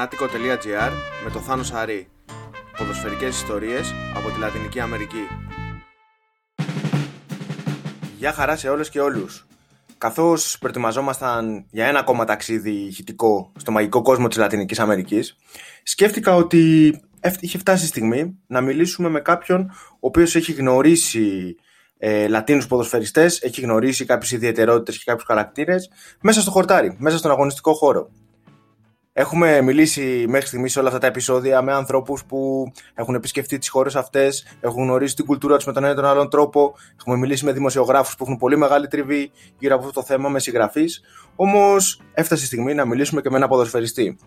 Φανάτικο.gr με το Θάνο Σαρή. Ποδοσφαιρικές ιστορίες από τη Λατινική Αμερική. Γεια χαρά σε όλες και όλους. Καθώς προετοιμαζόμασταν για ένα ακόμα ταξίδι ηχητικό στο μαγικό κόσμο της Λατινικής Αμερικής, σκέφτηκα ότι είχε φτάσει η στιγμή να μιλήσουμε με κάποιον ο οποίος έχει γνωρίσει ε, Λατίνους ποδοσφαιριστές, έχει γνωρίσει κάποιες ιδιαιτερότητες και κάποιους χαρακτήρες μέσα στο χορτάρι, μέσα στον αγωνιστικό χώρο. Έχουμε μιλήσει μέχρι στιγμής σε όλα αυτά τα επεισόδια με ανθρώπους που έχουν επισκεφτεί τις χώρες αυτές, έχουν γνωρίσει την κουλτούρα τους με τον ένα ή τον άλλον τρόπο. Έχουμε μιλήσει με δημοσιογράφους που έχουν πολύ μεγάλη τριβή γύρω από αυτό το θέμα, με συγγραφείς. Όμως έφτασε η στιγμή να μιλήσουμε και με ένα ποδοσφαιριστή.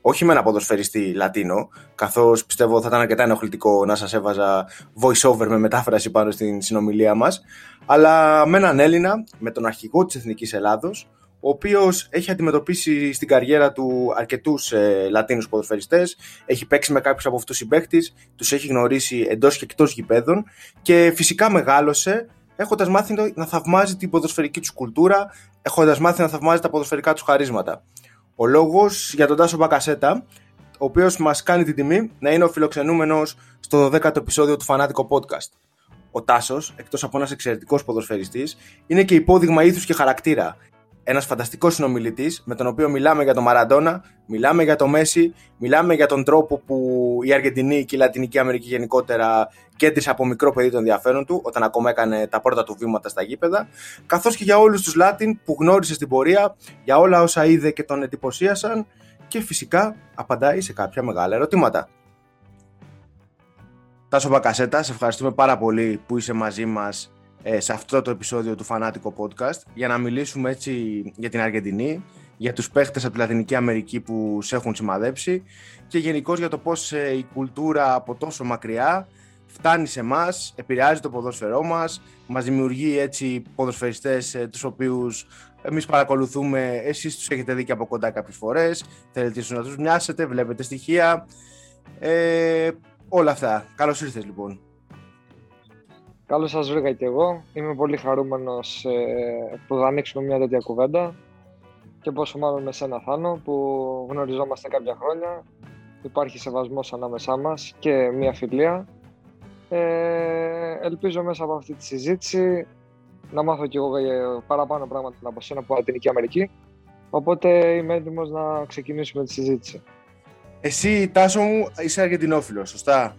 Όχι με ένα ποδοσφαιριστή Λατίνο, καθώς πιστεύω θα ήταν αρκετά ενοχλητικό να σας έβαζα voice over με μετάφραση πάνω στην συνομιλία μας, αλλά με έναν Έλληνα, με τον αρχηγό της Εθνικής Ελλάδος, ο οποίος έχει αντιμετωπίσει στην καριέρα του αρκετούς ε, Λατίνους ποδοσφαιριστές, έχει παίξει με κάποιους από αυτούς συμπαίκτες, τους έχει γνωρίσει εντός και εκτός γηπέδων και φυσικά μεγάλωσε έχοντας μάθει να θαυμάζει την ποδοσφαιρική τους κουλτούρα, έχοντας μάθει να θαυμάζει τα ποδοσφαιρικά τους χαρίσματα. Ο λόγος για τον Τάσο Μπακασέτα, ο οποίος μας κάνει την τιμή να είναι ο φιλοξενούμενος στο 12ο επεισόδιο του Φανάτικο Podcast. Ο Τάσος, εκτός από ένας εξαιρετικός ποδοσφαιριστής, είναι και υπόδειγμα ήθους και χαρακτήρα ένας φανταστικός συνομιλητής με τον οποίο μιλάμε για τον Μαραντόνα, μιλάμε για το Μέση, μιλάμε για τον τρόπο που η Αργεντινή και η Λατινική Αμερική γενικότερα κέντρισε από μικρό παιδί τον ενδιαφέρον του, όταν ακόμα έκανε τα πρώτα του βήματα στα γήπεδα, καθώς και για όλους τους Λάτιν που γνώρισε στην πορεία, για όλα όσα είδε και τον εντυπωσίασαν και φυσικά απαντάει σε κάποια μεγάλα ερωτήματα. Τάσο Μπακασέτα, σε ευχαριστούμε πάρα πολύ που είσαι μαζί μας ε, σε αυτό το επεισόδιο του Φανάτικο Podcast για να μιλήσουμε έτσι για την Αργεντινή, για τους παίχτες από τη Λατινική Αμερική που σε έχουν σημαδέψει και γενικώ για το πώς ε, η κουλτούρα από τόσο μακριά φτάνει σε εμάς, επηρεάζει το ποδόσφαιρό μας, μας δημιουργεί έτσι ποδοσφαιριστές ε, τους οποίους εμείς παρακολουθούμε, εσείς τους έχετε δει και από κοντά κάποιες φορές, θέλετε να τους μοιάσετε, βλέπετε στοιχεία, ε, όλα αυτά. Καλώς ήρθες λοιπόν. Καλώς σας βρήκα και εγώ. Είμαι πολύ χαρούμενος ε, που θα ανοίξουμε μια τέτοια κουβέντα και πόσο μάλλον με σένα Θάνο που γνωριζόμαστε κάποια χρόνια. Υπάρχει σεβασμός ανάμεσά μας και μια φιλία. Ε, ελπίζω μέσα από αυτή τη συζήτηση να μάθω κι εγώ παραπάνω πράγματα από σένα από Λατινική Αμερική. Οπότε είμαι έτοιμος να ξεκινήσουμε τη συζήτηση. Εσύ, Τάσο μου, είσαι Αργεντινόφιλος, σωστά;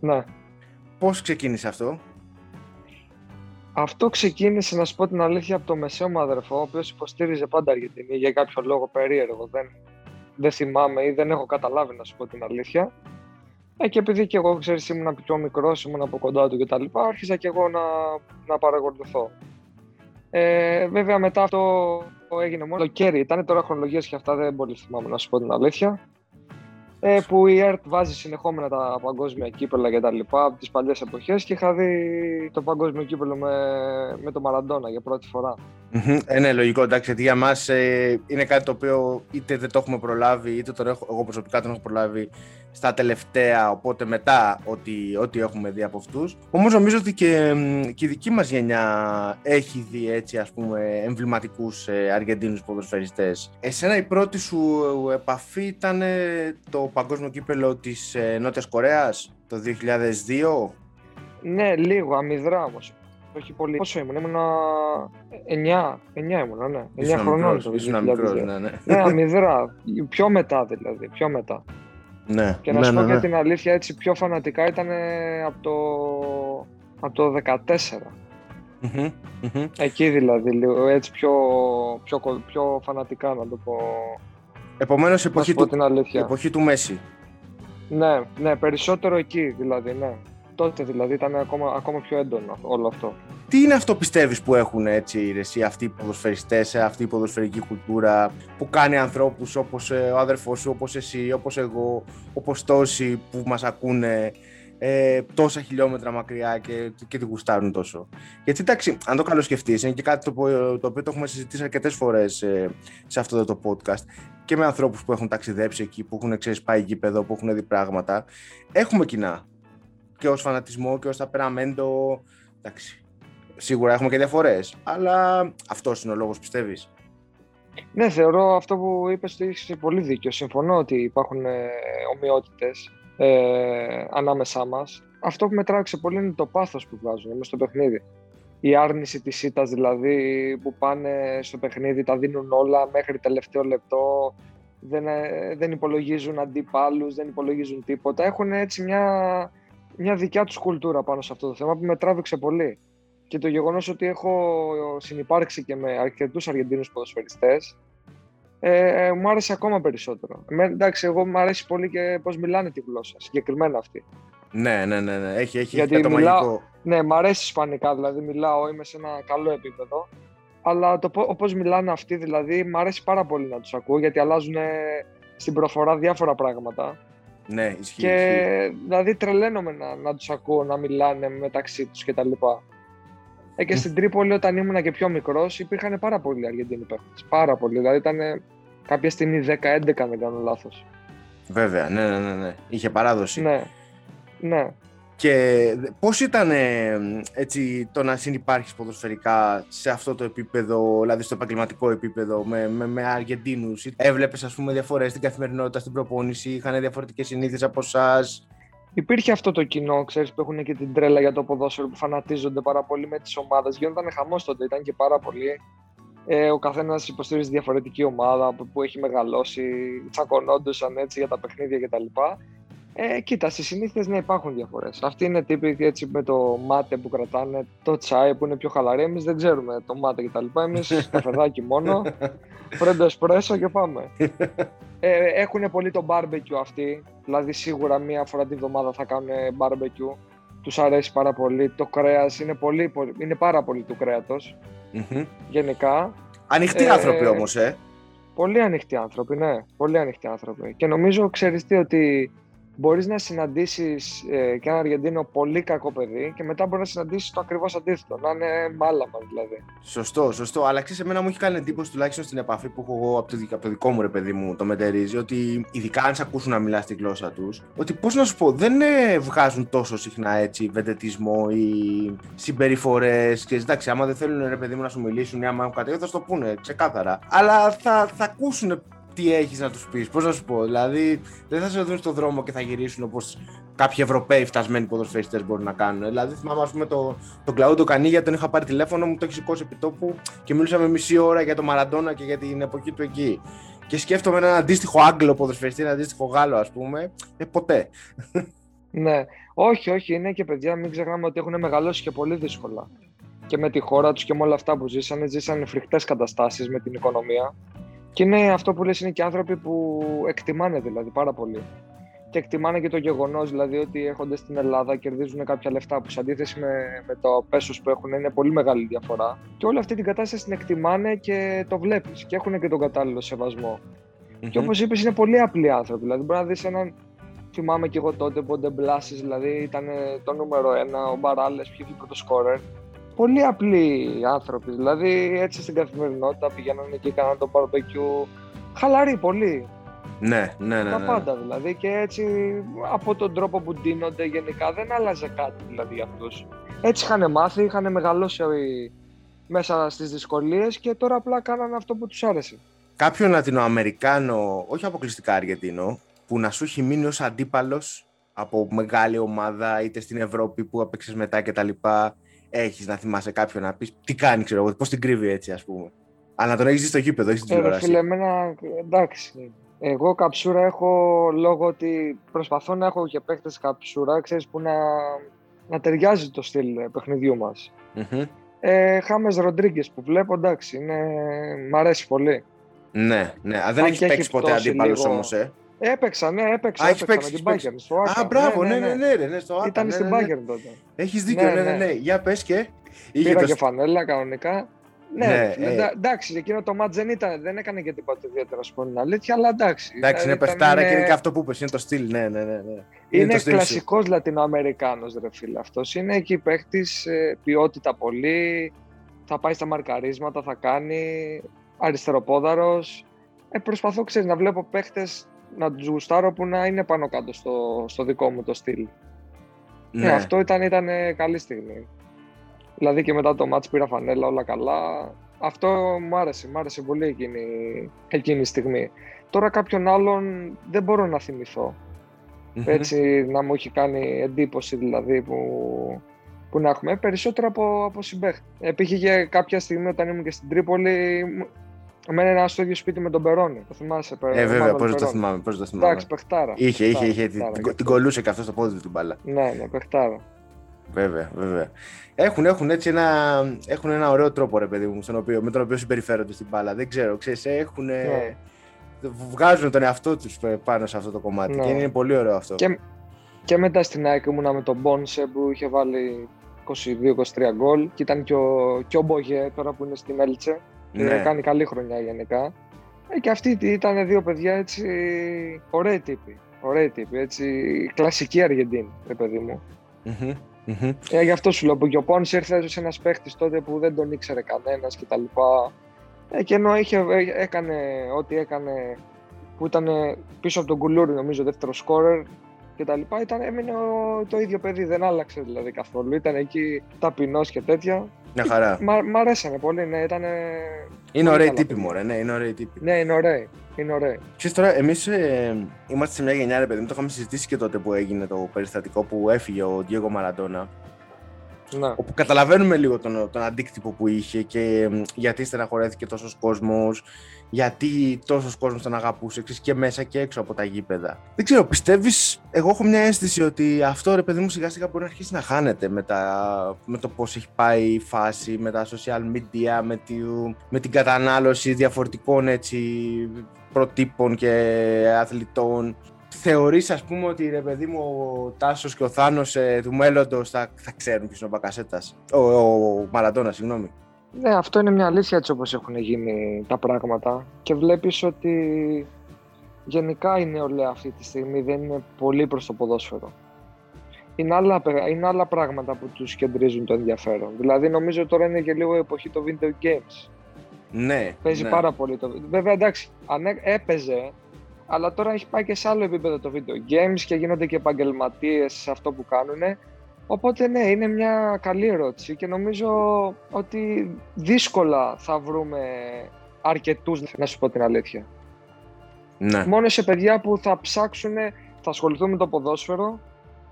Ναι. Πώς ξεκίνησε αυτό; Αυτό ξεκίνησε, να σου πω την αλήθεια, από το μεσαίο μου αδερφό, ο οποίος υποστήριζε πάντα Αργεντινή για κάποιο λόγο περίεργο. Δεν, δεν θυμάμαι ή δεν έχω καταλάβει, να σου πω την αλήθεια. Ε, και επειδή και εγώ, ξέρεις, ήμουν πιο μικρός, ήμουν από κοντά του κτλ., άρχισα και εγώ να, να παρακολουθώ. Ε, βέβαια, μετά αυτό έγινε μόνο το κέρι. Ήταν τώρα χρονολογίες και αυτά δεν πολύ θυμάμαι, να σου πω την αλήθεια ε, που η ΕΡΤ βάζει συνεχόμενα τα παγκόσμια κύπελα και τα λοιπά από τις παλιές εποχές και είχα δει το παγκόσμιο κύπελο με, με το Μαραντόνα για πρώτη φορά. Ε, ναι, λογικό. Εντάξει, γιατί για μας ε, είναι κάτι το οποίο είτε δεν το έχουμε προλάβει, είτε το έχω, εγώ προσωπικά τον έχω προλάβει στα τελευταία, οπότε μετά ό,τι, ό,τι έχουμε δει από αυτούς. Όμως νομίζω ότι και, και η δική μας γενιά έχει δει έτσι, ας πούμε, εμβληματικούς ε, Αργεντίνους ποδοσφαιριστές. Εσένα η πρώτη σου επαφή ήταν το παγκόσμιο κύπελο της ε, Νότιας Κορέας το 2002. Ναι, λίγο, αμυδρά όμως όχι πολύ. Πόσο ήμουν, ήμουν 9, 9 ήμουν, ναι. 9 χρονών. Ήσουν μικρός, ναι, ναι. Ναι, αμυδρά. Πιο μετά δηλαδή, πιο μετά. Ναι, και να ναι, σου πω ναι, και ναι. την αλήθεια, έτσι πιο φανατικά ήταν από το, από το 14. Μμμ, μμμ. Εκεί δηλαδή, λίγο, έτσι πιο, πιο, πιο φανατικά να το πω. Επομένως, Να εποχή σου πω του, την αλήθεια. εποχή του Μέση. Ναι, ναι, περισσότερο εκεί δηλαδή, ναι. Τότε δηλαδή ήταν ακόμα, ακόμα πιο έντονο όλο αυτό. Τι είναι αυτό πιστεύεις που έχουν έτσι ρε, εσύ, αυτοί οι ποδοσφαιριστές, ε, αυτή η ποδοσφαιρική κουλτούρα που κάνει ανθρώπους όπως ε, ο αδερφός σου, όπως εσύ, όπως εγώ, όπως τόσοι που μας ακούνε ε, τόσα χιλιόμετρα μακριά και, και τη γουστάρουν τόσο. Γιατί εντάξει, αν το καλοσκεφτείς, είναι και κάτι το, που- το οποίο το έχουμε συζητήσει αρκετές φορές σε αυτό εδώ το podcast και με ανθρώπους που έχουν ταξιδέψει εκεί, που έχουν ξέρεις, πάει γήπεδο, που έχουν δει πράγματα. Έχουμε κοινά. Και ως φανατισμό και ως ταπεραμέντο. Εντάξει. Σίγουρα έχουμε και διαφορές. Αλλά αυτός είναι ο λόγος, πιστεύεις; Ναι, θεωρώ αυτό που είπες ότι έχεις πολύ δίκιο. Συμφωνώ ότι υπάρχουν ε, ομοιότητες ε, ανάμεσά μας. Αυτό που με τράβηξε πολύ είναι το πάθος που βγάζουν μέσα στο παιχνίδι. Η άρνηση της ήττας δηλαδή που πάνε στο παιχνίδι, τα δίνουν όλα μέχρι τελευταίο λεπτό. Δεν, ε, δεν υπολογίζουν αντίπαλου, δεν υπολογίζουν τίποτα. Έχουν έτσι μια, μια δικιά τους κουλτούρα πάνω σε αυτό το θέμα που με τράβηξε πολύ και το γεγονός ότι έχω συνεπάρξει και με αρκετούς Αργεντίνους ποδοσφαιριστές, ε, μου άρεσε ακόμα περισσότερο. Με, εντάξει, εγώ μου αρέσει πολύ και πώς μιλάνε τη γλώσσα, συγκεκριμένα αυτή. Ναι, ναι, ναι, ναι. έχει, έχει, Γιατί το μιλάω, μαγικό. Ναι, μου αρέσει ισπανικά, δηλαδή μιλάω, είμαι σε ένα καλό επίπεδο. Αλλά το πώ μιλάνε αυτοί, δηλαδή, μου αρέσει πάρα πολύ να τους ακούω γιατί αλλάζουν στην προφορά διάφορα πράγματα. Ναι, ισχύει. Και ισχύει. δηλαδή τρελαίνομαι να, να τους ακούω να μιλάνε μεταξύ τους κτλ. Ε, και στην Τρίπολη, όταν ήμουν και πιο μικρός, υπήρχαν πάρα πολλοί Αργεντίνοι παίχτες. Πάρα πολλοί. Δηλαδή ήταν κάποια στιγμή 10-11, αν δεν κάνω λάθος. Βέβαια, ναι, ναι, ναι, ναι. Είχε παράδοση. Ναι. ναι. Και πώς ήταν ε, έτσι, το να συνεπάρχεις ποδοσφαιρικά σε αυτό το επίπεδο, δηλαδή στο επαγγελματικό επίπεδο, με, με, με Αργεντίνους; Έβλεπες, ας πούμε, διαφορές στην καθημερινότητα, στην προπόνηση, είχαν διαφορετικές συνήθειες από εσάς; Υπήρχε αυτό το κοινό, ξέρεις, που έχουν και την τρέλα για το ποδόσφαιρο, που φανατίζονται πάρα πολύ με τις ομάδες. Γίνονταν χαμός τότε, ήταν και πάρα πολύ. Ε, ο καθένας υποστηρίζει διαφορετική ομάδα που, που έχει μεγαλώσει, τσακωνόντουσαν έτσι για τα παιχνίδια κτλ. Ε, κοίτα, στις συνήθειες ναι, υπάρχουν διαφορές. Αυτή είναι τύπη έτσι με το μάτε που κρατάνε, το τσάι που είναι πιο χαλαρή. Εμείς δεν ξέρουμε το μάτε κτλ. Εμείς καφεδάκι μόνο, φρέντο εσπρέσο και πάμε. Ε, έχουν πολύ το barbecue αυτοί. Δηλαδή, σίγουρα μία φορά την εβδομάδα θα κάνουν barbecue. Τους αρέσει πάρα πολύ. Το κρέας είναι, πολύ, είναι πάρα πολύ του κρέατος. Mm-hmm. Γενικά. Ανοιχτοί ε, άνθρωποι όμως, ε. Πολύ ανοιχτοί άνθρωποι, ναι. Πολύ ανοιχτοί άνθρωποι. Και νομίζω, ξέρεις τι, ότι μπορείς να συναντήσεις ε, και ένα Αργεντίνο πολύ κακό παιδί και μετά μπορεί να συναντήσεις το ακριβώς αντίθετο. Να είναι μάλαμα δηλαδή. Σωστό, σωστό. Αλλά ξέρεις, εμένα μου έχει κάνει εντύπωση τουλάχιστον στην επαφή που έχω εγώ από το, από το δικό μου ρε παιδί μου το μετερίζει ότι ειδικά αν σε ακούσουν να μιλάς τη γλώσσα τους, ότι πώς να σου πω, δεν ε, βγάζουν τόσο συχνά έτσι βεντετισμό ή συμπεριφορές. Και εντάξει, άμα δεν θέλουν ρε παιδί μου να σου μιλήσουν ή άμα έχουν κάτι, θα σου το πούνε ξεκάθαρα. Αλλά θα, θα ακούσουν τι έχεις να τους πεις. Πώς να σου πω, Δηλαδή, δεν θα σε δουν στον δρόμο και θα γυρίσουν όπως κάποιοι Ευρωπαίοι φτασμένοι ποδοσφαιριστές μπορούν να κάνουν. Δηλαδή, θυμάμαι, ας πούμε, το, τον Κλαούντο Κανίγια, τον είχα πάρει τηλέφωνο, μου το έχει σηκώσει επί τόπου και μιλούσαμε μισή ώρα για τον Μαραντόνα και για την εποχή του εκεί. Και σκέφτομαι έναν αντίστοιχο Άγγλο ποδοσφαιριστή, ένα αντίστοιχο Γάλλο, ας πούμε. Ε, ποτέ. Ναι. Όχι, όχι, είναι και παιδιά, μην ξεχνάμε ότι έχουν μεγαλώσει και πολύ δύσκολα. Και με τη χώρα τους και με όλα αυτά που ζήσανε, ζήσανε φρικτές καταστάσεις με την οικονομία. Και είναι αυτό που λες είναι και άνθρωποι που εκτιμάνε δηλαδή πάρα πολύ. Και εκτιμάνε και το γεγονός δηλαδή ότι έρχονται στην Ελλάδα, κερδίζουν κάποια λεφτά που σε αντίθεση με, με το πέσος που έχουν είναι πολύ μεγάλη διαφορά. Και όλη αυτή την κατάσταση την εκτιμάνε και το βλέπεις και έχουν και τον κατάλληλο σεβασμό. Mm-hmm. Και όπως είπες, είναι πολύ απλοί άνθρωποι. Δηλαδή, μπορεί να δεις έναν. Θυμάμαι και εγώ τότε που ο Ντεμπλάση δηλαδή, ήταν το νούμερο ένα, ο Μπαράλες, πιο πρώτο σκόρερ πολύ απλοί άνθρωποι. Δηλαδή έτσι στην καθημερινότητα πηγαίνανε και έκαναν το barbecue. Χαλαροί πολύ. Ναι, ναι, ναι. Τα ναι. πάντα δηλαδή. Και έτσι από τον τρόπο που ντύνονται γενικά δεν άλλαζε κάτι δηλαδή για αυτούς. Έτσι είχαν μάθει, είχαν μεγαλώσει μέσα στις δυσκολίες και τώρα απλά κάνανε αυτό που τους άρεσε. Κάποιον Λατινοαμερικάνο, όχι αποκλειστικά Αργεντίνο, που να σου έχει μείνει ως αντίπαλος από μεγάλη ομάδα είτε στην Ευρώπη που έπαιξες μετά κτλ έχεις να θυμάσαι κάποιον να πεις τι κάνει, ξέρω εγώ, πώς την κρύβει έτσι, ας πούμε. Αλλά να τον έχεις δει στο γήπεδο, έχεις την ε, τηλεόραση. Φίλε, εμένα, εντάξει. Εγώ καψούρα έχω λόγω ότι προσπαθώ να έχω και παίχτε καψούρα, ξέρεις που να, να ταιριάζει το στυλ παιχνιδιού μας. Mm-hmm. Ε, Χάμες Ροντρίγκες που βλέπω, εντάξει, είναι... μ' αρέσει πολύ. Ναι, ναι. Α, δεν έχεις παίξει ποτέ αντίπαλο όμως, ε. Έπαιξα, ναι, έπαιξα. Α, έπαιξα παίξει, με την Bayern. Στο Άκα. Α, μπράβο, ναι, ναι, ναι, ναι, ναι, ναι, ναι στο Άκα. Ήταν ναι, στην ναι, Bayern τότε. Έχεις δίκιο, ναι, ναι, ναι. Για πες και. Πήρα το... και φανέλα κανονικά. Ναι, Ναι, ναι, ε. εντάξει, εκείνο το μάτς δεν, ήταν, δεν έκανε και τίποτα ιδιαίτερο, σου πω την αλήθεια, αλλά εντάξει. Εντάξει, είναι ήταν- παιχτάρα και είναι- είναι και αυτό που είπες, είναι το στυλ, ναι, ναι, ναι. ναι. Είναι, το στυλ σου. κλασικός Λατινοαμερικάνος, ρε φίλε αυτός. Είναι εκεί παίχτης, ποιότητα πολύ. Θα πάει στα μαρκαρίσματα, θα κάνει. Αριστεροπόδαρος. Ε, προσπαθώ, ξέρεις, να βλέπω παίχτες να τους γουστάρω που να είναι πάνω κάτω στο, στο δικό μου το στυλ. Ναι. Ναι. αυτό ήταν, ήταν καλή στιγμή. Δηλαδή και μετά το μάτς πήρα φανέλα όλα καλά. Αυτό μου άρεσε, μου άρεσε πολύ εκείνη, εκείνη η στιγμή. Τώρα κάποιον άλλον δεν μπορώ να θυμηθω Έτσι να μου έχει κάνει εντύπωση δηλαδή που, που να έχουμε. Περισσότερο από, από συμπαίχτη. Επήγε κάποια στιγμή όταν ήμουν και στην Τρίπολη Εμένα ένα στο ίδιο σπίτι με τον Περόνι. Το θυμάσαι. Ε, βέβαια, πώς το θυμάμαι. Πώς το θυμάμαι. Εντάξει, παιχτάρα. Είχε, είχε, είχε. Την, την κολούσε και αυτός στο πόδι του την μπάλα. Ναι, ναι, παιχτάρα. Βέβαια, βέβαια. Έχουν, έχουν έτσι ένα, έχουν ένα ωραίο τρόπο, ρε παιδί μου, στον οποίο, με τον οποίο συμπεριφέρονται στην μπάλα. Δεν ξέρω, ξέρεις, έχουν, ναι. βγάζουν τον εαυτό τους πάνω σε αυτό το κομμάτι ναι. και είναι πολύ ωραίο αυτό. Και, και μετά στην ΑΕΚ ήμουνα με τον Μπόνσε που είχε βάλει 22-23 γκολ και ήταν και ο, και ο Μπογέ τώρα που είναι στην Έλτσε ναι. κάνει καλή χρονιά γενικά. Ε, και αυτοί ήταν δύο παιδιά έτσι ωραίοι τύποι. Ωραίοι τύποι, έτσι κλασική Αργεντίνη, ρε παιδί μου. Mm-hmm. Mm-hmm. Ε, γι' αυτό σου λέω που και ο Πόνς ήρθε σε ένας παίχτης τότε που δεν τον ήξερε κανένας κτλ. Ε, και ενώ είχε, ε, έκανε ό,τι έκανε που ήταν πίσω από τον Κουλούρι νομίζω δεύτερο σκόρερ και τα λοιπά, ήταν, έμεινε το ίδιο παιδί, δεν άλλαξε δηλαδή καθόλου. Ήταν εκεί ταπεινός και τέτοια. Μια χαρά. Μ' αρέσανε πολύ, ναι, ήταν. Είναι ωραίοι τύποι, μωρέ, ναι, είναι ωραίοι τύποι. Ναι, είναι ωραίοι. Είναι ωραίοι. Ξέρεις τώρα, εμείς ε, είμαστε σε μια γενιά, ρε παιδί μου, το είχαμε συζητήσει και τότε που έγινε το περιστατικό που έφυγε ο Διέγο Μαραντόνα. Ναι. Όπου καταλαβαίνουμε λίγο τον, τον αντίκτυπο που είχε και γιατί στεναχωρέθηκε τόσος κόσμος, γιατί τόσος κόσμος τον αγαπούσε εξής, και μέσα και έξω από τα γήπεδα. Δεν ξέρω, πιστεύεις, εγώ έχω μια αίσθηση ότι αυτό ρε παιδί μου σιγά σιγά μπορεί να αρχίσει να χάνεται με, τα, με το πώς έχει πάει η φάση, με τα social media, με, τη, με την κατανάλωση διαφορετικών έτσι, προτύπων και αθλητών θεωρείς ας πούμε ότι ρε παιδί μου ο Τάσος και ο Θάνος ε, του μέλλοντος θα, θα ξέρουν ποιος είναι ο Μπακασέτας, ο, ο, Μαραντώνας, συγγνώμη. Ναι, αυτό είναι μια αλήθεια έτσι όπως έχουν γίνει τα πράγματα και βλέπεις ότι γενικά η νεολαία αυτή τη στιγμή δεν είναι πολύ προς το ποδόσφαιρο. Είναι άλλα, είναι άλλα πράγματα που τους κεντρίζουν το ενδιαφέρον. Δηλαδή νομίζω τώρα είναι και λίγο η εποχή των video games. Ναι. Παίζει ναι. πάρα πολύ το. Βέβαια εντάξει, αν έπαιζε αλλά τώρα έχει πάει και σε άλλο επίπεδο το video games και γίνονται και επαγγελματίες σε αυτό που κάνουν. Οπότε ναι, είναι μια καλή ερώτηση και νομίζω ότι δύσκολα θα βρούμε αρκετούς, να σου πω την αλήθεια. Ναι. Μόνο σε παιδιά που θα ψάξουν, θα ασχοληθούν με το ποδόσφαιρο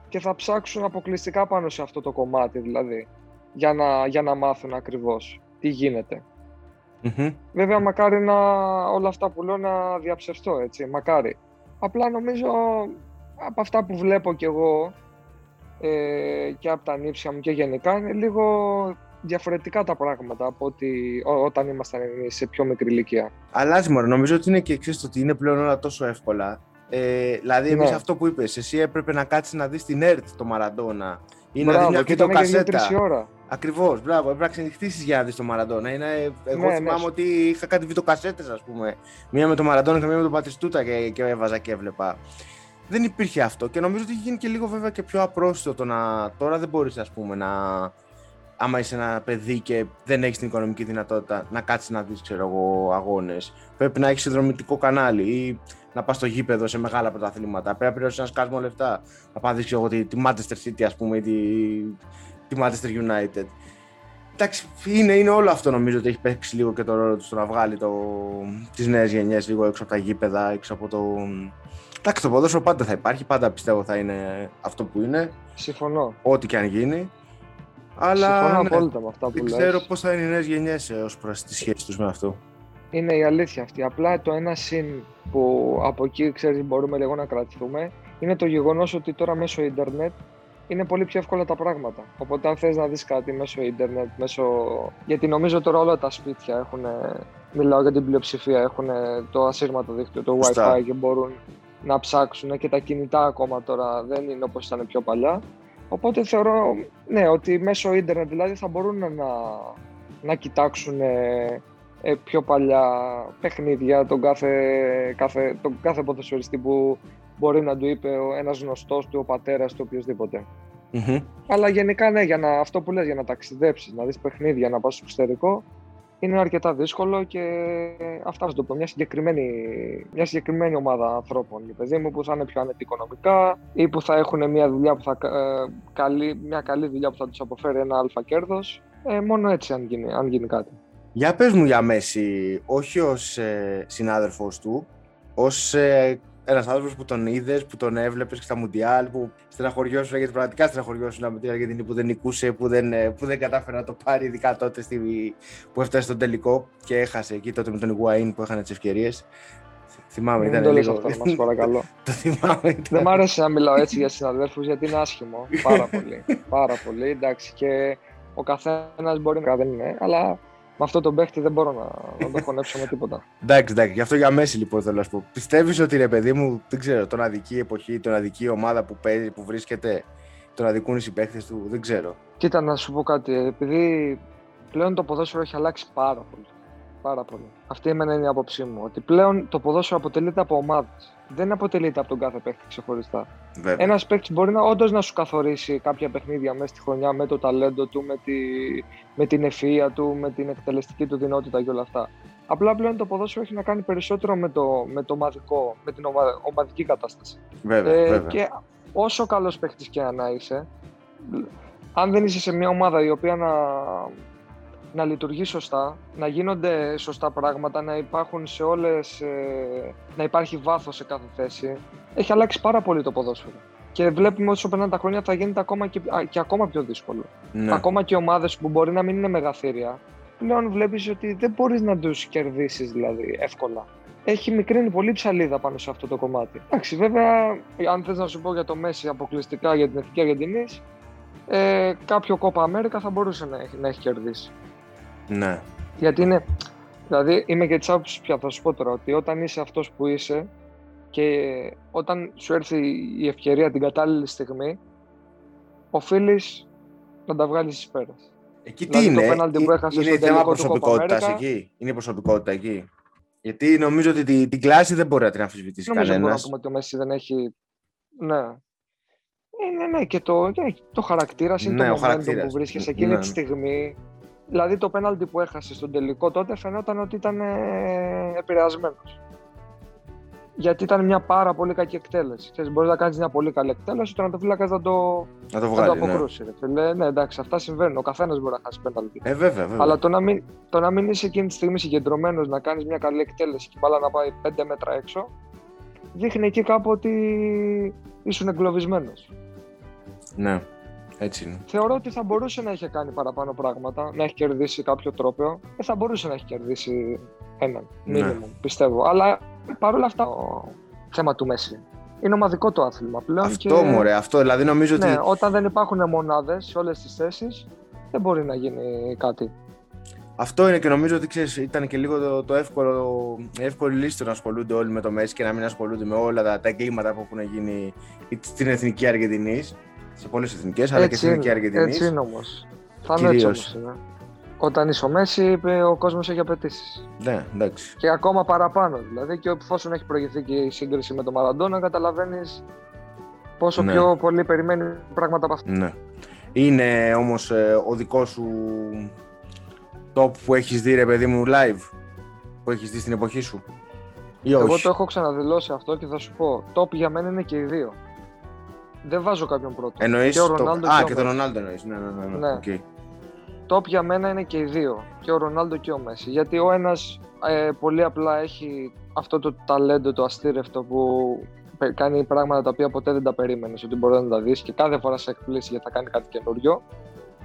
και θα ψάξουν αποκλειστικά πάνω σε αυτό το κομμάτι δηλαδή, για να, για να μάθουν ακριβώς τι γίνεται. Mm-hmm. Βέβαια, μακάρι να όλα αυτά που λέω να διαψευστώ, έτσι, μακάρι. Απλά νομίζω από αυτά που βλέπω κι εγώ ε, και από τα νύψια μου και γενικά είναι λίγο διαφορετικά τα πράγματα από ότι όταν ήμασταν σε πιο μικρή ηλικία. Αλλάζει μόνο. Νομίζω ότι είναι και εξής ότι είναι πλέον όλα τόσο εύκολα. Ε, δηλαδή, εμείς ναι. αυτό που είπες, εσύ έπρεπε να κάτσεις να δεις την ΕΡΤ το Μαραντόνα ή να δεις μια βιντεοκασέτα. ώρα. Ακριβώς, μπράβο. Έπρεπε να ξενυχτήσεις για να δεις το Μαραντόνα. Είναι, εγώ ναι, θυμάμαι ναι. ότι είχα κάτι βιντεοκασέτες, ας πούμε. Μία με το Μαραντόνα και μία με τον Πατριστούτα και, και έβαζα και έβλεπα. Δεν υπήρχε αυτό και νομίζω ότι έχει γίνει και λίγο βέβαια και πιο απρόσιτο το να. Τώρα δεν μπορείς, ας πούμε, να. Άμα είσαι ένα παιδί και δεν έχεις την οικονομική δυνατότητα να κάτσεις να δεις, ξέρω εγώ, αγώνες. Πρέπει να έχεις συνδρομητικό κανάλι ή να πας στο γήπεδο σε μεγάλα πρωταθλήματα. Πρέπει να πληρώσεις ένα σκάσμο λεφτά. Να πας δεις, εγώ, τη, τη Manchester City, ας πούμε, ή τη, τη Manchester United. Εντάξει, είναι, είναι όλο αυτό νομίζω ότι έχει παίξει λίγο και το ρόλο τους στο να βγάλει το, τις νέες γενιές λίγο έξω από τα γήπεδα, έξω από το... Εντάξει, το ποδόσφαιρο πάντα θα υπάρχει, πάντα πιστεύω θα είναι αυτό που είναι. Συμφωνώ. Ό,τι και αν γίνει. Αλλά Συμφωνώ ναι, απόλυτα με αυτά που δεν λες. ξέρω πώς θα είναι οι νέες γενιές ε, ως προς τη σχέση τους με αυτό. Είναι η αλήθεια αυτή. Απλά το ένα συν που από εκεί ξέρεις, μπορούμε λίγο να κρατηθούμε είναι το γεγονός ότι τώρα μέσω ίντερνετ είναι πολύ πιο εύκολα τα πράγματα. Οπότε, αν θες να δεις κάτι μέσω ίντερνετ, μέσω. Γιατί νομίζω τώρα όλα τα σπίτια έχουν. Μιλάω για την πλειοψηφία, έχουν το ασύρματο δίκτυο, το WiFi και μπορούν να ψάξουν και τα κινητά ακόμα τώρα δεν είναι όπως ήταν πιο παλιά. Οπότε θεωρώ ναι, ότι μέσω ίντερνετ δηλαδή θα μπορούν να, να κοιτάξουν ε, ε, πιο παλιά παιχνίδια, τον κάθε, κάθε, τον κάθε ποδοσφαιριστή που μπορεί να του είπε ένας γνωστός του, ο πατέρας του, οποιοδήποτε. Mm-hmm. Αλλά γενικά ναι, για να, αυτό που λες, για να ταξιδέψεις, να δεις παιχνίδια, να πας στο εξωτερικό, είναι αρκετά δύσκολο και αυτά θα το πω. Μια συγκεκριμένη, μια συγκεκριμένη ομάδα ανθρώπων, για παιδί μου, που θα είναι πιο άνετοι οικονομικά ή που θα έχουν μια, δουλειά που θα, ε, καλή, μια καλή δουλειά που θα τους αποφέρει ένα αλφα κέρδος. Ε, μόνο έτσι αν γίνει, αν γίνει κάτι. Για πες μου για Μέση, όχι ως ε, συνάδελφος του, ως ε, ένας άνθρωπος που τον είδες, που τον έβλεπες και στα Μουντιάλ, που στεναχωριώσουν, γιατί πραγματικά στεναχωριώσουν με την Αργεντινή που δεν νικούσε, που δεν, ε, που δεν κατάφερε να το πάρει, ειδικά τότε στη, που έφτασε στον τελικό και έχασε εκεί τότε με τον Ιγουαΐν που είχαν τις ευκαιρίες. Θυμάμαι, ήταν το λίγο... Αυτό, μας παρακαλώ. το θυμάμαι. Ήταν... Δεν μ' άρεσε να μιλάω έτσι για συναδέλφους γιατί είναι άσχημο. Πάρα πολύ. Πάρα πολύ. Εντάξει, και ο καθένας μπορεί να δεν είναι, αλλά με αυτό τον παίχτη δεν μπορώ να, να το χωνέψω με τίποτα. εντάξει, εντάξει. Γι' αυτό για μέση λοιπόν θέλω να σου πω. Πιστεύεις ότι ρε παιδί μου, δεν ξέρω, τον αδική εποχή, τον αδική ομάδα που παίζει, που βρίσκεται, τον αδικούν οι συμπαίχτε του, δεν ξέρω. Κοίτα, να σου πω κάτι. Επειδή πλέον το ποδόσφαιρο έχει αλλάξει πάρα πολύ. Πάρα πολύ. Αυτή εμένα είναι η άποψή μου. Ότι πλέον το ποδόσφαιρο αποτελείται από ομάδες. Δεν αποτελείται από τον κάθε παίχτη ξεχωριστά. Ένας παίχτη μπορεί να όντως να σου καθορίσει κάποια παιχνίδια μέσα στη χρονιά με το ταλέντο του, με, τη, με την ευφυα του, με την εκτελεστική του δυνότητα και όλα αυτά. Απλά πλέον το ποδόσφαιρο έχει να κάνει περισσότερο με το, με το ομαδικό, με την ομαδική κατάσταση. Βέβαια, ε, βέβαια. Και όσο καλός παίχτη και να είσαι, αν δεν είσαι σε μια ομάδα η οποία να, να λειτουργεί σωστά, να γίνονται σωστά πράγματα, να υπάρχουν σε όλες, ε, να υπάρχει βάθος σε κάθε θέση. Έχει αλλάξει πάρα πολύ το ποδόσφαιρο. Και βλέπουμε όσο περνάνε τα χρόνια θα γίνεται ακόμα και, και ακόμα πιο δύσκολο. Ναι. Ακόμα και ομάδες που μπορεί να μην είναι μεγαθύρια, πλέον βλέπεις ότι δεν μπορείς να τους κερδίσεις δηλαδή εύκολα. Έχει μικρύνει πολύ ψαλίδα πάνω σε αυτό το κομμάτι. Εντάξει, βέβαια, αν θες να σου πω για το Μέση αποκλειστικά για την Εθνική Αργεντινής, ε, κάποιο κόπα Αμέρικα θα μπορούσε να έχει, να έχει κερδίσει. Ναι. Γιατί είναι. Δηλαδή, είμαι και τη άποψη πια, θα σου πω τώρα, ότι όταν είσαι αυτός που είσαι και όταν σου έρθει η ευκαιρία την κατάλληλη στιγμή, οφείλεις να τα βγάλεις εις πέρας. Εκεί τι δηλαδή, είναι, το που έχασες είναι θέμα προσωπικότητας εκεί; Είναι προσωπικότητα εκεί; Γιατί νομίζω ότι την, την κλάση δεν μπορεί να την αμφισβητήσει κανένας. Νομίζω να πούμε ότι ο Μέση δεν έχει. Ναι. Ε, ναι, ναι, και το, ναι, το χαρακτήρα είναι ναι, το momentum που βρίσκεσαι εκείνη ναι, τη ναι. στιγμή. Δηλαδή το πέναλτι που έχασε στον τελικό τότε φαινόταν ότι ήταν ε, επηρεασμένος. Γιατί ήταν μια πάρα πολύ κακή εκτέλεση. Ξέρεις, μπορείς να κάνεις μια πολύ καλή εκτέλεση, το να το φύλακας να το, να το, βγάλει, να το αποκρούσει. Ναι. ναι, εντάξει, αυτά συμβαίνουν. Ο καθένας μπορεί να χάσει πέναλτι. Ε, βέβαια, βέβαια. Αλλά το να, μην, το να μην είσαι εκείνη τη στιγμή συγκεντρωμένος να κάνεις μια καλή εκτέλεση και μπάλα να πάει 5 μέτρα έξω, δείχνει εκεί κάπου ότι ήσουν εγκλωβισμένος. Ναι. Έτσι είναι. Θεωρώ ότι θα μπορούσε να έχει κάνει παραπάνω πράγματα, να έχει κερδίσει κάποιο τρόπαιο. Ε, θα μπορούσε να έχει κερδίσει έναν. Ναι. πιστεύω. Αλλά παρόλα αυτά, το θέμα του Μέση. Είναι ομαδικό το άθλημα πλέον. Αυτό και... μωρέ, αυτό δηλαδή νομίζω ναι, ότι. Όταν δεν υπάρχουν μονάδες σε όλες τις θέσεις, δεν μπορεί να γίνει κάτι. Αυτό είναι και νομίζω ότι ξέρεις, ήταν και λίγο το, το εύκολο, εύκολη λύση να ασχολούνται όλοι με το Μέση και να μην ασχολούνται με όλα τα, τα εγκλήματα που έχουν γίνει στην εθνική Αργεντινής σε πολλές εθνικές, αλλά και στην εθνική Αργεντινής. Έτσι είναι όμως. Θα είναι έτσι όμως είναι. Όταν είσαι ο Μέση, ο κόσμος έχει απαιτήσεις. Ναι, εντάξει. Και ακόμα παραπάνω. Δηλαδή, και εφόσον έχει προηγηθεί και η σύγκριση με τον Μαραντόνα, καταλαβαίνεις πόσο ναι. πιο πολύ περιμένει πράγματα από αυτό. Ναι. Είναι όμως ε, ο δικός σου top που έχεις δει, ρε παιδί μου, live που έχεις δει στην εποχή σου. Ή Εγώ το έχω ξαναδηλώσει αυτό και θα σου πω. Top για μένα είναι και οι δύο. Δεν βάζω κάποιον πρώτο. Εννοείς το... Ρονάλντο Α, και, τον Ρονάλντο εννοείς. Ναι, ναι, ναι. ναι. ναι. Okay. Top για μένα είναι και οι δύο. Και ο Ρονάλντο και ο Μέση. Γιατί ο ένας ε, πολύ απλά έχει αυτό το ταλέντο, το αστήρευτο που κάνει πράγματα τα οποία ποτέ δεν τα περίμενες ότι μπορεί να τα δεις και κάθε φορά σε εκπλήσει γιατί θα κάνει κάτι καινούριο.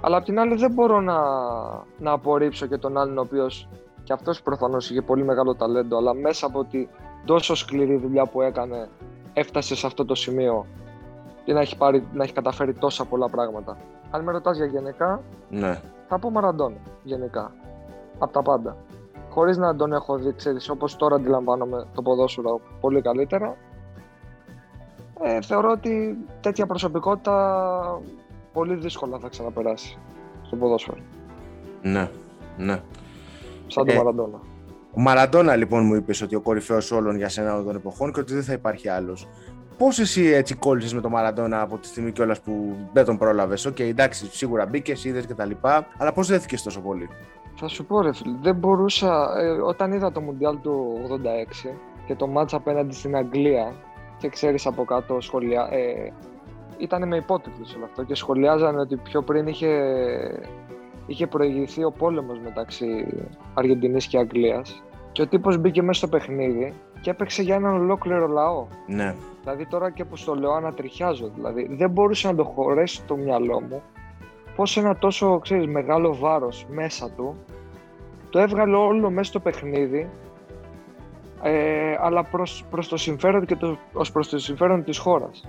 Αλλά απ' την άλλη δεν μπορώ να, να απορρίψω και τον άλλον ο οποίος και αυτός προφανώς είχε πολύ μεγάλο ταλέντο, αλλά μέσα από τη τόσο σκληρή δουλειά που έκανε, έφτασε σε αυτό το σημείο και να έχει, πάρει, να έχει καταφέρει τόσα πολλά πράγματα. Αν με ρωτάς για γενικά, ναι. θα πω Μαραντόνα γενικά. Από τα πάντα. Χωρίς να τον έχω δει, ξέρεις, όπως τώρα αντιλαμβάνομαι το ποδόσφαιρο πολύ καλύτερα. Ε, θεωρώ ότι τέτοια προσωπικότητα πολύ δύσκολα θα ξαναπεράσει στο ποδόσφαιρο. Ναι, ναι. Σαν τον ε, Μαραντόνα. Ο Μαραντόνα λοιπόν μου είπες ότι ο κορυφαίος όλων για σένα των εποχών και ότι δεν θα υπάρχει άλλος. Πώς εσύ έτσι κόλλησες με τον Μαραντόνα από τη στιγμή κιόλας που δεν τον πρόλαβες; OK, okay, εντάξει, σίγουρα μπήκες, είδες κτλ. Αλλά πώς δέθηκες τόσο πολύ; Θα σου πω, ρε φίλε, δεν μπορούσα. Ε, όταν είδα το Μουντιάλ του 86 και το ματς απέναντι στην Αγγλία και ξέρεις από κάτω σχόλια. Ε, ήταν με υπότιτλους όλο αυτό και σχολιάζανε ότι πιο πριν είχε είχε προηγηθεί ο πόλεμος μεταξύ Αργεντινής και Αγγλίας και ο τύπος μπήκε μέσα στο παιχνίδι και έπαιξε για έναν ολόκληρο λαό. Ναι. Δηλαδή τώρα και που το λέω ανατριχιάζω. Δηλαδή δεν μπορούσε να το χωρέσει το μυαλό μου πως ένα τόσο ξέρεις, μεγάλο βάρος μέσα του το έβγαλε όλο μέσα στο παιχνίδι ε, αλλά προς, προς το συμφέρον και το, ως προς το συμφέρον της χώρας.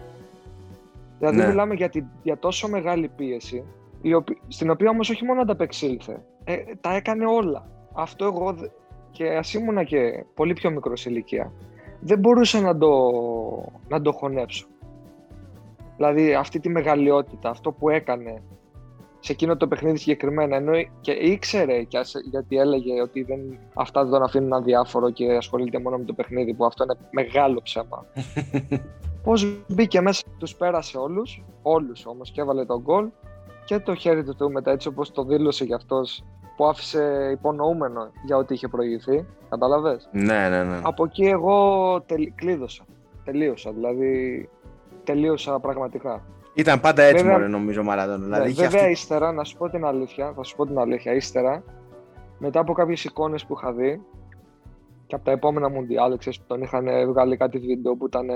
Δηλαδή Ναι. μιλάμε για, τη, για τόσο μεγάλη πίεση η οποι- στην οποία όμως όχι μόνο ανταπεξήλθε, ε, τα έκανε όλα. Αυτό εγώ δε- και ας ήμουνα και πολύ πιο μικρός σε ηλικία δεν μπορούσα να το, να το χωνέψω. Δηλαδή αυτή τη μεγαλειότητα, αυτό που έκανε σε εκείνο το παιχνίδι συγκεκριμένα, ενώ και ήξερε και ας- γιατί έλεγε ότι δεν, αυτά δεν τον αφήνουν αδιάφορο και ασχολείται μόνο με το παιχνίδι, που αυτό είναι μεγάλο ψέμα. Πώς μπήκε μέσα, τους πέρασε όλους, όλους όμως και έβαλε τον γκολ και το χέρι του του μετά έτσι όπως το δήλωσε για αυτός που άφησε υπονοούμενο για ό,τι είχε προηγηθεί, κατάλαβες; Ναι, ναι, ναι. Από εκεί εγώ τελ, κλείδωσα, τελείωσα, δηλαδή τελείωσα πραγματικά. Ήταν πάντα έτσι Βέβαια- μωρέ, νομίζω ο Μαραντόνα. Δηλαδή Ναι, είχε βέβαια αυτή... ύστερα, να σου πω την αλήθεια, θα σου πω την αλήθεια, ύστερα, μετά από κάποιες εικόνες που είχα δει και από τα επόμενα Μουντιάλ, ξέρεις, που τον είχαν βγάλει κάτι βίντεο που ήταν ε,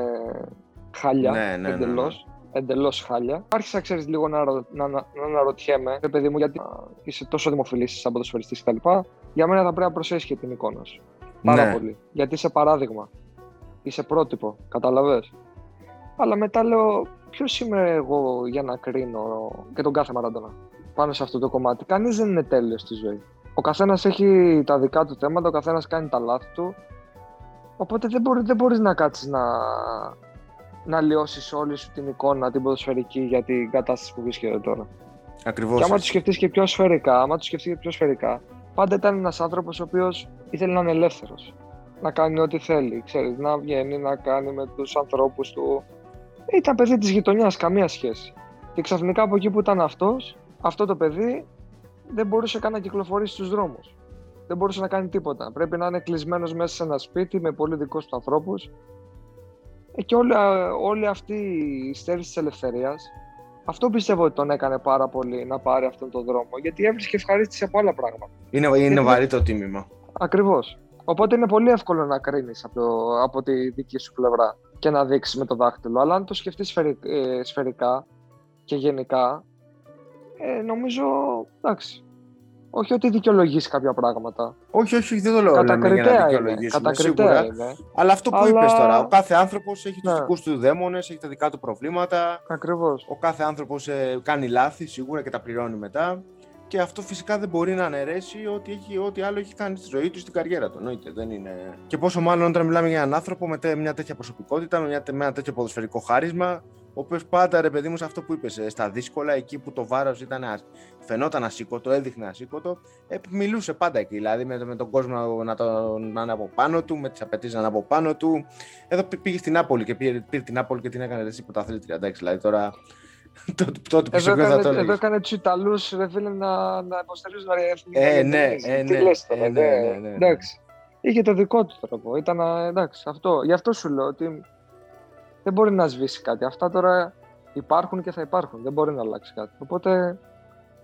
χάλια, Ναι, ναι, ναι, ναι. Εντελώς, εντελώς χάλια. Άρχισα, ξέρεις, λίγο να, ρω- να, να, να αναρωτιέμαι, ρε παιδί μου, γιατί α, είσαι τόσο δημοφιλής σαν ποδοσφαιριστής κτλ. Για μένα θα πρέπει να προσέχεις και την εικόνα σου. Πάρα Ναι. πολύ. Γιατί είσαι παράδειγμα. Είσαι πρότυπο. Καταλαβες. Αλλά μετά λέω, ποιος είμαι εγώ για να κρίνω και τον κάθε Μαραντόνα πάνω σε αυτό το κομμάτι; Κανείς δεν είναι τέλειος στη ζωή. Ο καθένας έχει τα δικά του θέματα, ο καθένας κάνει τα λάθη του. Οπότε δεν, μπορεί, δεν μπορείς να κάτσεις να, να λιώσεις όλη σου την εικόνα, την ποδοσφαιρική για την κατάσταση που βρίσκεται τώρα. Ακριβώς. Και άμα το έτσι. σκεφτείς και πιο σφαιρικά, άμα το σκεφτείς και πιο σφαιρικά, πάντα ήταν ένας άνθρωπος ο οποίος ήθελε να είναι ελεύθερος. Να κάνει ό,τι θέλει, ξέρεις, να βγαίνει, να κάνει με τους ανθρώπους του. Ήταν παιδί της γειτονιάς, καμία σχέση. Και ξαφνικά από εκεί που ήταν αυτός, αυτό το παιδί δεν μπορούσε καν να κυκλοφορήσει στους δρόμους. Δεν μπορούσε να κάνει τίποτα. Πρέπει να είναι κλεισμένος μέσα σε ένα σπίτι με πολύ δικούς του ανθρώπους. Ε, και όλη, όλη αυτή η στέρηση της ελευθερίας αυτό πιστεύω ότι τον έκανε πάρα πολύ να πάρει αυτόν τον δρόμο. Γιατί έβρισκε ευχαρίστηση από άλλα πράγματα. Είναι, είναι Γιατί- βαρύ το τίμημα. Ακριβώς. Οπότε είναι πολύ εύκολο να κρίνεις από, το- από τη δική σου πλευρά και να δείξεις με το δάχτυλο. Αλλά αν το σκεφτείς σφαιρικά και γενικά, ε, νομίζω εντάξει. Όχι ότι δικαιολογείς κάποια πράγματα. Όχι, όχι, δεν το λέω λέμε, για να Κατακριτέα είναι. δικαιολογήσουμε, Κατακριτέα σίγουρα. είναι. Αλλά αυτό που Αλλά- είπες τώρα, ο κάθε άνθρωπος έχει τους Ναι. δικούς του δαίμονες, έχει τα δικά του προβλήματα. Ακριβώς. Ο κάθε άνθρωπος ε, κάνει λάθη σίγουρα και τα πληρώνει μετά. Και αυτό φυσικά δεν μπορεί να αναιρέσει ότι έχει, ό,τι άλλο έχει κάνει στη ζωή του, στην καριέρα του. Εννοείται, δεν είναι. Και πόσο μάλλον όταν μιλάμε για έναν άνθρωπο με τε- μια τέτοια προσωπικότητα, με, μια, με ένα τέτοιο ποδοσφαιρικό χάρισμα, ο οποίος πάντα ρε παιδί μου σε αυτό που είπες, στα δύσκολα, εκεί που το βάρος ήταν ας- φαινόταν ασήκωτο, έδειχνε ασήκωτο, ε, μιλούσε πάντα εκεί. Δηλαδή με, με τον κόσμο να, να, το, να είναι από πάνω του, με τις απαιτήσεις να είναι από πάνω του. Εδώ πή- πήγε στην Νάπολη και πήρε, πήρε την Νάπολη και την έκανε εσύ πρωταθλήτρια. Εντάξει, δηλαδή τώρα. τότε τότε που σε Εδώ ποιον θα το έκανε, εδώ έλεγες. έκανε τους Ιταλούς ρε φίλε να, να υποστηρίζουν τα εθνικά. Ε, γιατί ναι, δεν- ε, Τι ναι, λες τώρα, ε, ναι, δε- ναι, ναι, ναι. Εντάξει. Είχε το δικό του τρόπο. Ήταν α, εντάξει, αυτό. Γι' αυτό σου λέω ότι δεν μπορεί να σβήσει κάτι. Αυτά τώρα υπάρχουν και θα υπάρχουν. Δεν μπορεί να αλλάξει κάτι. Οπότε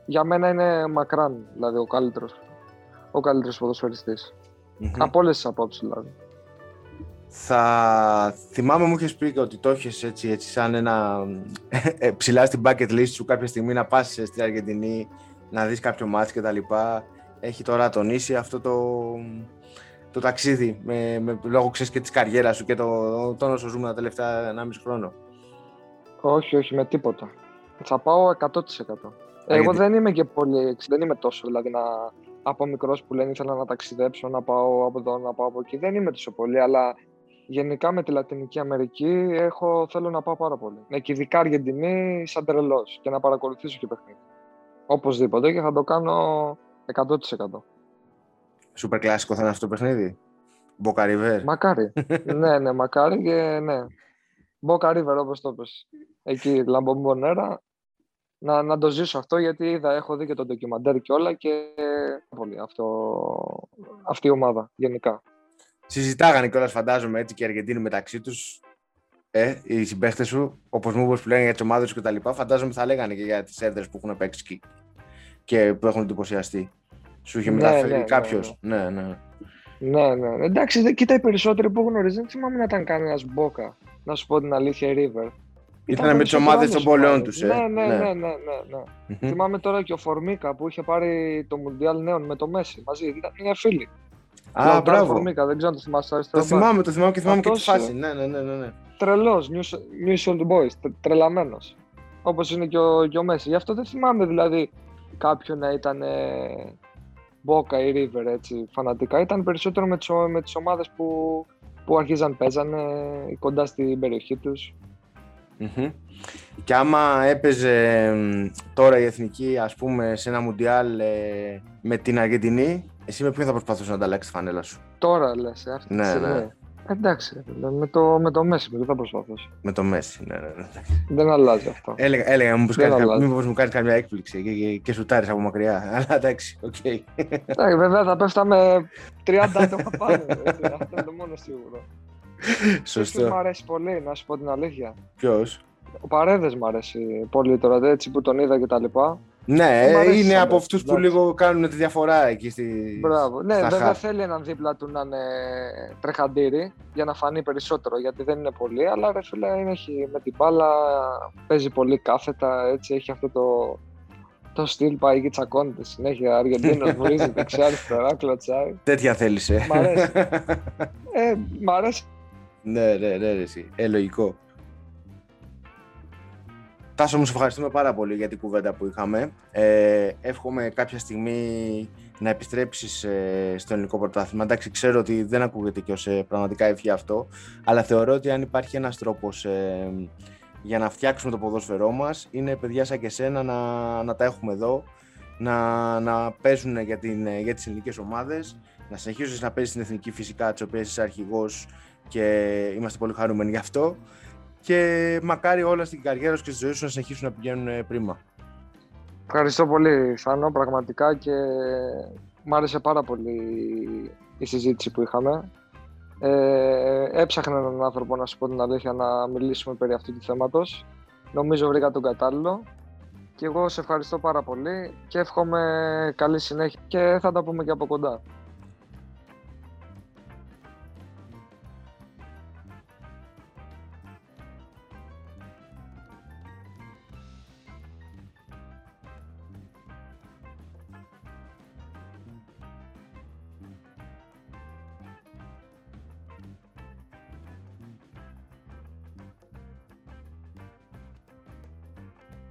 για μένα είναι μακράν δηλαδή ο καλύτερο ο καλύτερος ποδοσφαιριστής. Μμμ. Από όλες τις απόψεις δηλαδή. Θα θυμάμαι μου είχες πει και ότι το έχει έτσι, έτσι σαν ένα ε, ψηλά στην bucket list σου κάποια στιγμή να πας στην Αργεντινή να δεις κάποιο μάτς και τα λοιπά. Έχει τώρα τονίσει αυτό το, το ταξίδι με, με, λόγω ξέρεις και της καριέρας σου και το τόνο σου ζούμε τα τελευταία 1,5 χρόνο. Όχι, όχι, με τίποτα. Θα πάω 100%. Εγώ γιατί- δεν είμαι και πολύ. Δεν είμαι τόσο δηλαδή να. Από μικρός που λένε ήθελα να ταξιδέψω, να πάω από εδώ, να πάω από εκεί. Δεν είμαι τόσο πολύ, αλλά γενικά με τη Λατινική Αμερική έχω, θέλω να πάω πάρα πολύ. Ναι, και ειδικά Αργεντινή σαν τρελός και να παρακολουθήσω και παιχνίδι. Οπωσδήποτε και θα το κάνω 100%. Σούπερ κλασικό θα είναι αυτό το παιχνίδι; Μποκαριβέρ. Μακάρι. ναι, ναι, μακάρι και ναι. Μπόκα River όπως το πες. Εκεί, Λαμπομπονέρα. Να, να το ζήσω αυτό γιατί είδα, έχω δει και το ντοκιμαντέρ και όλα και πολύ αυτό, αυτή η ομάδα γενικά. Συζητάγανε κιόλας, φαντάζομαι, έτσι και οι Αργεντίνοι μεταξύ τους. Ε, οι συμπαίχτες σου, όπως μου είπες που λένε για τις ομάδες σου κτλ. Φαντάζομαι θα λέγανε και για τις έδρε που έχουν παίξει εκεί. και που έχουν εντυπωσιαστεί. Σου είχε Ναι, μεταφέρει ναι, ναι, κάποιος. Ναι, ναι. Ναι, ναι. ναι. Εντάξει, δε- κοίτα οι περισσότεροι που γνωρίζει, δεν θυμάμαι να ήταν κανένα μπόκα. Να σου πω την αλήθεια, η River. Ήταν με τις περισσότερο ομάδες άλλες των πόλεων ομάδες. τους. Ε. Ναι, ναι, ναι, ναι, ναι, ναι. Μμμ. Θυμάμαι τώρα και ο Φορμίκα που είχε πάρει το Μουντιάλ Νέων με το Μέση μαζί. Ήταν μια φίλη. Α, Λαουτάρο μπράβο. Φορμίκα, δεν ξέρω αν το θυμάσαι. Το αριστερό μπακ. θυμάμαι, το θυμάμαι και θυμάμαι και τη Αυτός, φάση. ε, Ναι, ναι, ναι, ναι. ναι. Τρελός, New Old Boys, τε- τρελαμένος. Όπως είναι και ο, και ο Μέση. Γι' αυτό δεν θυμάμαι δηλαδή κάποιον να ήταν ε, Boca ή River έτσι φανατικά. Ήταν περισσότερο με τις, ο- με τις ομάδες που, που αρχίζαν παίζανε κοντά στην περιοχή τους. Μμμ. Και άμα έπαιζε μ, τώρα η εθνική, ας πούμε, σε ένα μουντιάλ ε, με την Αργεντινή, εσύ με ποιον θα προσπαθούσες να ανταλλάξεις τη φανέλα σου; Τώρα λες, ε, αυτή τη Ναι, στιγμή. ναι. Εντάξει, ρε φίλε, με το, με το Μέση, με τι θα προσπαθήσω. Με το Μέσι. Ναι, ναι, ναι. Δεν αλλάζει αυτό. Έλεγα, έλεγα μήπως, Δεν κάνεις, κα- αλλάζει. μήπως μου κάνεις καμιά έκπληξη και, και, και σουτάρεις από μακριά. Αλλά εντάξει, οκ. Εντάξει, βέβαια θα πέφταμε 30 άτομα πάνω. έτσι, Αυτό είναι το μόνο σίγουρο. Ποιος Μ' Σωστό. αρέσει πολύ, να σου πω την αλήθεια. Ποιος; Ο Παρέδες μ' αρέσει πολύ τώρα, έτσι που τον είδα και τα λοιπά. Ναι, Μ' αρέσει είναι σαν από παίκτης, αυτούς που εντάξει. λίγο κάνουν τη διαφορά εκεί στη. Μπράβο. Ναι, στα βέβαια χαφ. θέλει έναν δίπλα του να είναι τρεχαντήρι για να φανεί περισσότερο γιατί δεν είναι πολύ. Αλλά ρε φίλε, είναι, έχει, με την μπάλα παίζει πολύ κάθετα. Έτσι έχει αυτό το, το στυλ πάει και τσακώνεται συνέχεια. Αργεντίνος βρίζει δεξιά αριστερά, κλωτσάει. Τέτοια θέλησε. Μ' αρέσει. Ε, μ' αρέσει. ναι, ναι, ναι, ρε, εσύ. Ε, λογικό. Τάσο, μου σε ευχαριστούμε πάρα πολύ για την κουβέντα που είχαμε. Ε, εύχομαι κάποια στιγμή να επιστρέψεις ε, στο ελληνικό πρωτάθλημα. Εντάξει, ξέρω ότι δεν ακούγεται και ως ε, πραγματικά ευχή αυτό, αλλά θεωρώ ότι αν υπάρχει ένας τρόπος ε, για να φτιάξουμε το ποδόσφαιρό μας, είναι παιδιά σαν και σένα να, να τα έχουμε εδώ, να, να παίζουν για, την, ε, για τις ελληνικές ομάδες, να συνεχίζεις να παίζεις στην εθνική φυσικά, της οποίας είσαι αρχηγός και είμαστε πολύ χαρούμενοι γι' αυτό και μακάρι όλα στην καριέρα σου και στη ζωή σου να συνεχίσουν να πηγαίνουν ε, πρίμα. Ευχαριστώ πολύ, Θάνο, πραγματικά και μ' άρεσε πάρα πολύ η συζήτηση που είχαμε. Ε, έψαχνα έναν άνθρωπο, να σου πω την αλήθεια, να μιλήσουμε περί αυτού του θέματος. Νομίζω βρήκα τον κατάλληλο. Και εγώ σε ευχαριστώ πάρα πολύ και εύχομαι καλή συνέχεια και θα τα πούμε και από κοντά.